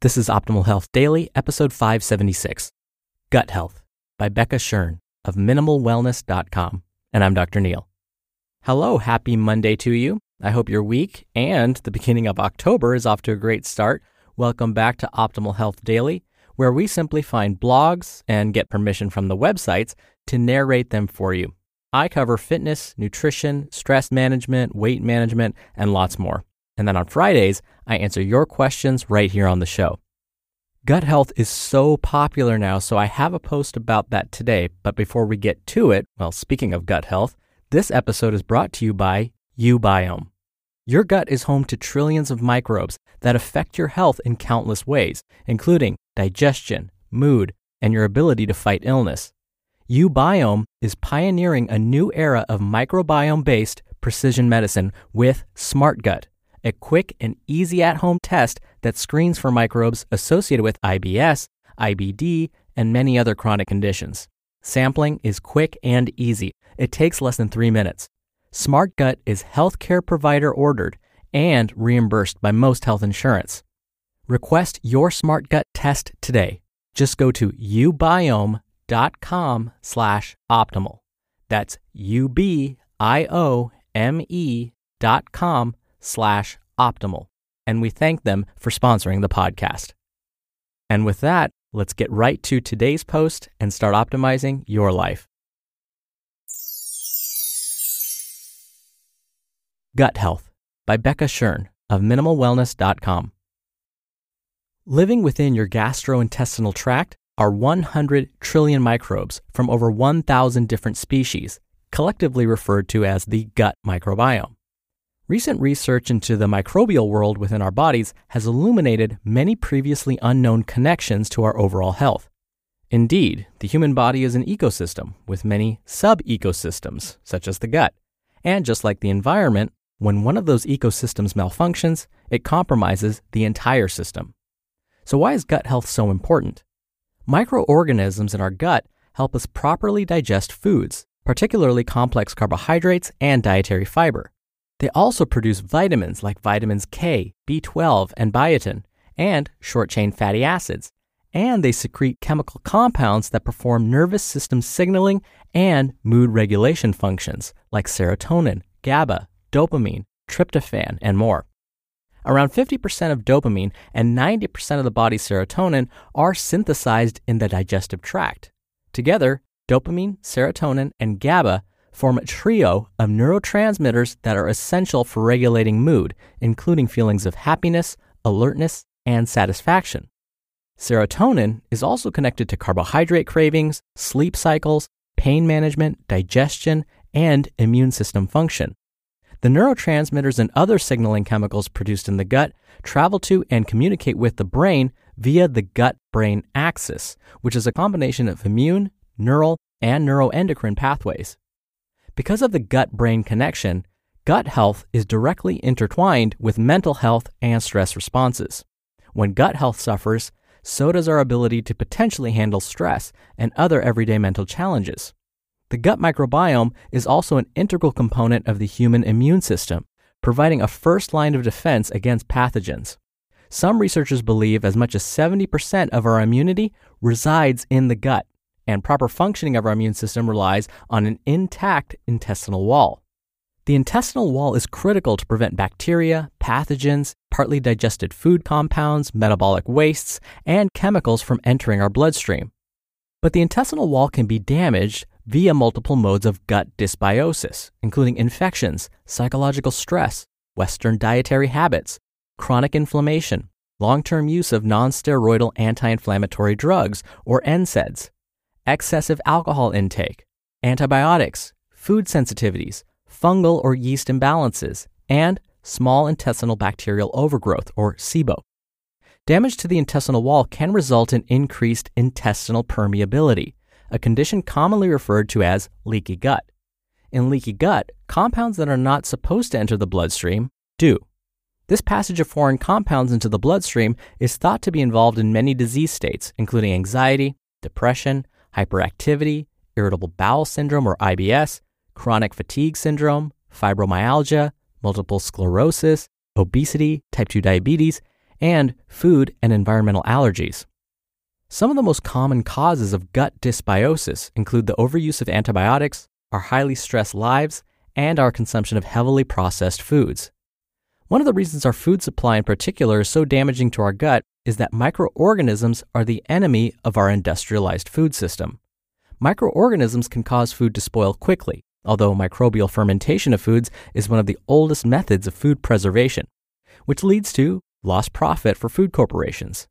This is Optimal Health Daily, episode 576 Gut Health by Becca Shern of MinimalWellness.com. And I'm Dr. Neal. Hello, happy Monday to you. I hope your week and the beginning of October is off to a great start. Welcome back to Optimal Health Daily, where we simply find blogs and get permission from the websites to narrate them for you. I cover fitness, nutrition, stress management, weight management, and lots more. And then on Fridays, I answer your questions right here on the show. Gut health is so popular now, so I have a post about that today. But before we get to it, well, speaking of gut health, this episode is brought to you by uBiome. Your gut is home to trillions of microbes that affect your health in countless ways, including digestion, mood, and your ability to fight illness. uBiome is pioneering a new era of microbiome based precision medicine with SmartGut a quick and easy at home test that screens for microbes associated with IBS, IBD, and many other chronic conditions. Sampling is quick and easy. It takes less than three minutes. SmartGut is healthcare provider ordered and reimbursed by most health insurance. Request your SmartGut test today. Just go to ubiome.com slash optimal. That's U-B-I-O-M-E dot com slash optimal. And we thank them for sponsoring the podcast. And with that, let's get right to today's post and start optimizing your life. Gut Health by Becca Shern of MinimalWellness.com. Living within your gastrointestinal tract are 100 trillion microbes from over 1,000 different species, collectively referred to as the gut microbiome. Recent research into the microbial world within our bodies has illuminated many previously unknown connections to our overall health. Indeed, the human body is an ecosystem with many sub ecosystems, such as the gut. And just like the environment, when one of those ecosystems malfunctions, it compromises the entire system. So, why is gut health so important? Microorganisms in our gut help us properly digest foods, particularly complex carbohydrates and dietary fiber. They also produce vitamins like vitamins K, B12, and biotin, and short chain fatty acids. And they secrete chemical compounds that perform nervous system signaling and mood regulation functions like serotonin, GABA, dopamine, tryptophan, and more. Around 50% of dopamine and 90% of the body's serotonin are synthesized in the digestive tract. Together, dopamine, serotonin, and GABA form a trio of neurotransmitters that are essential for regulating mood, including feelings of happiness, alertness, and satisfaction. Serotonin is also connected to carbohydrate cravings, sleep cycles, pain management, digestion, and immune system function. The neurotransmitters and other signaling chemicals produced in the gut travel to and communicate with the brain via the gut brain axis, which is a combination of immune, neural, and neuroendocrine pathways. Because of the gut brain connection, gut health is directly intertwined with mental health and stress responses. When gut health suffers, so does our ability to potentially handle stress and other everyday mental challenges. The gut microbiome is also an integral component of the human immune system, providing a first line of defense against pathogens. Some researchers believe as much as 70% of our immunity resides in the gut and proper functioning of our immune system relies on an intact intestinal wall. The intestinal wall is critical to prevent bacteria, pathogens, partly digested food compounds, metabolic wastes, and chemicals from entering our bloodstream. But the intestinal wall can be damaged via multiple modes of gut dysbiosis, including infections, psychological stress, Western dietary habits, chronic inflammation, long term use of nonsteroidal anti inflammatory drugs, or NSAIDs, excessive alcohol intake, antibiotics, food sensitivities, fungal or yeast imbalances, and small intestinal bacterial overgrowth, or SIBO. Damage to the intestinal wall can result in increased intestinal permeability, a condition commonly referred to as leaky gut. In leaky gut, compounds that are not supposed to enter the bloodstream do. This passage of foreign compounds into the bloodstream is thought to be involved in many disease states, including anxiety, depression, hyperactivity, irritable bowel syndrome or IBS, chronic fatigue syndrome, fibromyalgia, multiple sclerosis, obesity, type 2 diabetes, and food and environmental allergies. Some of the most common causes of gut dysbiosis include the overuse of antibiotics, our highly stressed lives, and our consumption of heavily processed foods. One of the reasons our food supply in particular is so damaging to our gut is that microorganisms are the enemy of our industrialized food system. Microorganisms can cause food to spoil quickly, although microbial fermentation of foods is one of the oldest methods of food preservation, which leads to lost profit for food corporations.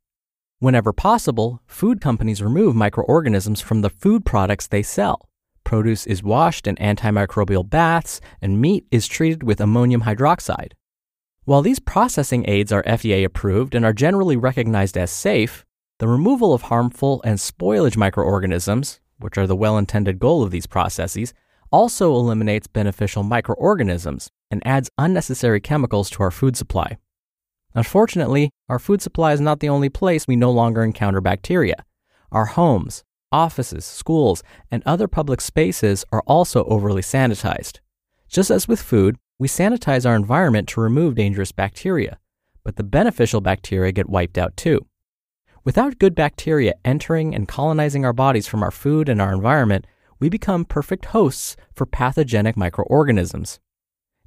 Whenever possible, food companies remove microorganisms from the food products they sell. Produce is washed in antimicrobial baths, and meat is treated with ammonium hydroxide. While these processing aids are FDA approved and are generally recognized as safe, the removal of harmful and spoilage microorganisms, which are the well intended goal of these processes, also eliminates beneficial microorganisms and adds unnecessary chemicals to our food supply. Unfortunately, our food supply is not the only place we no longer encounter bacteria. Our homes, offices, schools, and other public spaces are also overly sanitized. Just as with food, we sanitize our environment to remove dangerous bacteria, but the beneficial bacteria get wiped out too. Without good bacteria entering and colonizing our bodies from our food and our environment, we become perfect hosts for pathogenic microorganisms.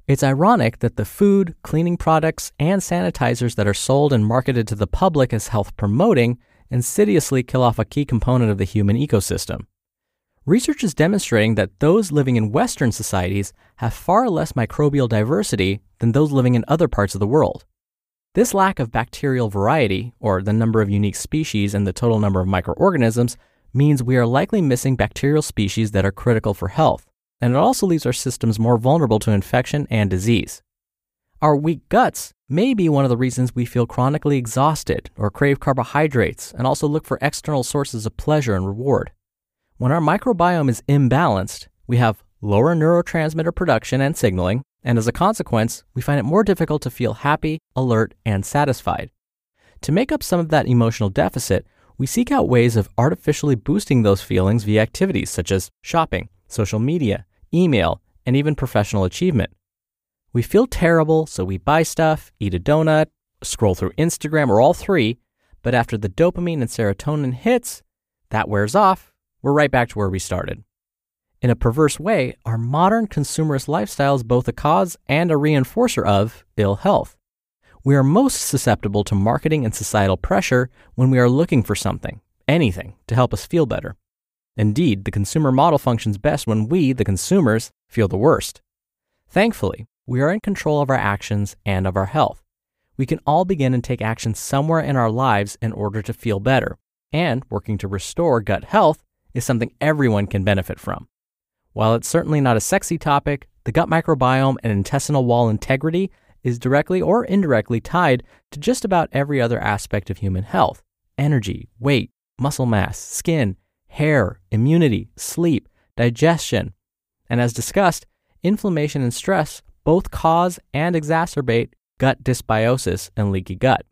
It's ironic that the food, cleaning products, and sanitizers that are sold and marketed to the public as health promoting insidiously kill off a key component of the human ecosystem. Research is demonstrating that those living in Western societies have far less microbial diversity than those living in other parts of the world. This lack of bacterial variety, or the number of unique species and the total number of microorganisms, means we are likely missing bacterial species that are critical for health, and it also leaves our systems more vulnerable to infection and disease. Our weak guts may be one of the reasons we feel chronically exhausted or crave carbohydrates and also look for external sources of pleasure and reward. When our microbiome is imbalanced, we have lower neurotransmitter production and signaling, and as a consequence, we find it more difficult to feel happy, alert, and satisfied. To make up some of that emotional deficit, we seek out ways of artificially boosting those feelings via activities such as shopping, social media, email, and even professional achievement. We feel terrible, so we buy stuff, eat a donut, scroll through Instagram, or all three, but after the dopamine and serotonin hits, that wears off we're right back to where we started. In a perverse way, our modern consumerist lifestyle is both a cause and a reinforcer of ill health. We are most susceptible to marketing and societal pressure when we are looking for something, anything, to help us feel better. Indeed, the consumer model functions best when we, the consumers, feel the worst. Thankfully, we are in control of our actions and of our health. We can all begin and take action somewhere in our lives in order to feel better, and working to restore gut health is something everyone can benefit from. While it's certainly not a sexy topic, the gut microbiome and intestinal wall integrity is directly or indirectly tied to just about every other aspect of human health energy, weight, muscle mass, skin, hair, immunity, sleep, digestion. And as discussed, inflammation and stress both cause and exacerbate gut dysbiosis and leaky gut.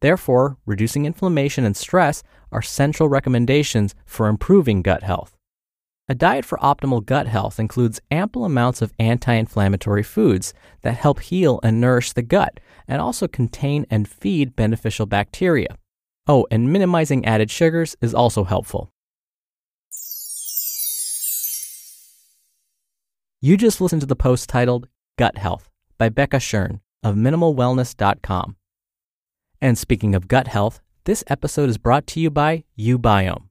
Therefore, reducing inflammation and stress are central recommendations for improving gut health. A diet for optimal gut health includes ample amounts of anti inflammatory foods that help heal and nourish the gut and also contain and feed beneficial bacteria. Oh, and minimizing added sugars is also helpful. You just listened to the post titled Gut Health by Becca Shern of minimalwellness.com. And speaking of gut health, this episode is brought to you by uBiome.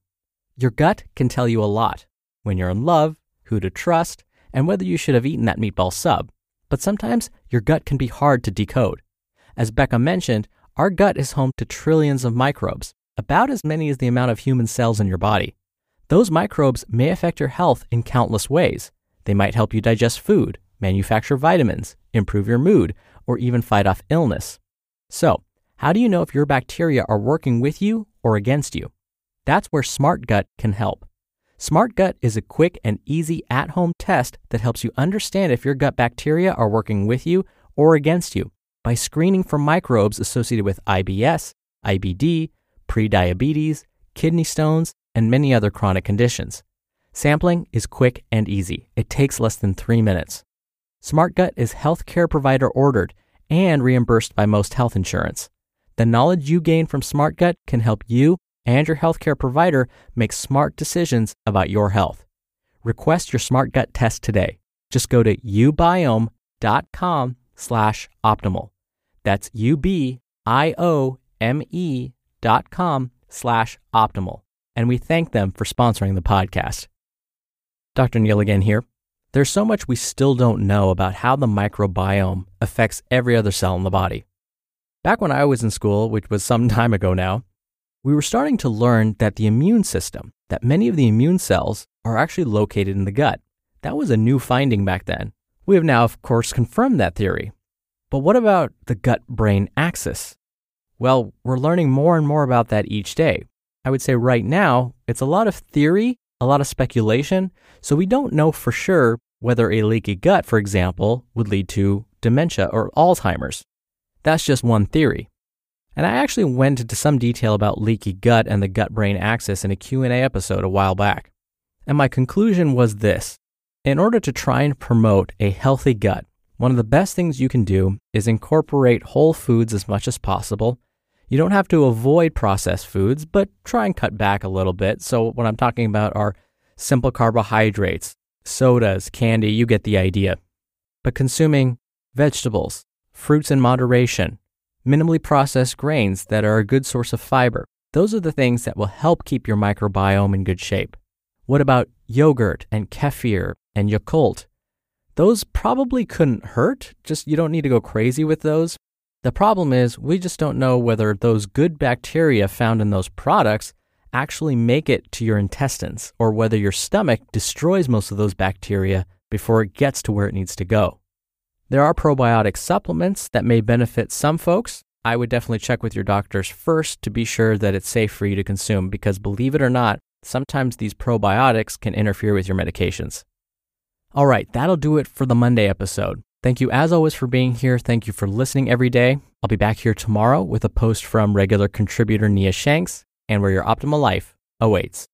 Your gut can tell you a lot when you're in love, who to trust, and whether you should have eaten that meatball sub. But sometimes your gut can be hard to decode. As Becca mentioned, our gut is home to trillions of microbes, about as many as the amount of human cells in your body. Those microbes may affect your health in countless ways. They might help you digest food, manufacture vitamins, improve your mood, or even fight off illness. So, how do you know if your bacteria are working with you or against you? That's where SmartGut can help. SmartGut is a quick and easy at home test that helps you understand if your gut bacteria are working with you or against you by screening for microbes associated with IBS, IBD, prediabetes, kidney stones, and many other chronic conditions. Sampling is quick and easy. It takes less than three minutes. SmartGut is healthcare provider ordered and reimbursed by most health insurance. The knowledge you gain from SmartGut can help you and your healthcare provider make smart decisions about your health. Request your SmartGut test today. Just go to ubiome.com slash optimal. That's U-B-I-O-M-E dot com slash optimal. And we thank them for sponsoring the podcast. Dr. Neal again here. There's so much we still don't know about how the microbiome affects every other cell in the body. Back when I was in school, which was some time ago now, we were starting to learn that the immune system, that many of the immune cells are actually located in the gut. That was a new finding back then. We have now, of course, confirmed that theory. But what about the gut brain axis? Well, we're learning more and more about that each day. I would say right now, it's a lot of theory, a lot of speculation, so we don't know for sure whether a leaky gut, for example, would lead to dementia or Alzheimer's. That's just one theory. And I actually went into some detail about leaky gut and the gut brain axis in a Q&A episode a while back. And my conclusion was this. In order to try and promote a healthy gut, one of the best things you can do is incorporate whole foods as much as possible. You don't have to avoid processed foods, but try and cut back a little bit. So, what I'm talking about are simple carbohydrates, sodas, candy, you get the idea. But consuming vegetables, fruits in moderation, minimally processed grains that are a good source of fiber, those are the things that will help keep your microbiome in good shape. What about yogurt and kefir and Yakult? Those probably couldn't hurt, just you don't need to go crazy with those. The problem is, we just don't know whether those good bacteria found in those products actually make it to your intestines or whether your stomach destroys most of those bacteria before it gets to where it needs to go. There are probiotic supplements that may benefit some folks. I would definitely check with your doctors first to be sure that it's safe for you to consume because believe it or not, sometimes these probiotics can interfere with your medications. All right, that'll do it for the Monday episode. Thank you as always for being here. Thank you for listening every day. I'll be back here tomorrow with a post from regular contributor Nia Shanks and where your optimal life awaits.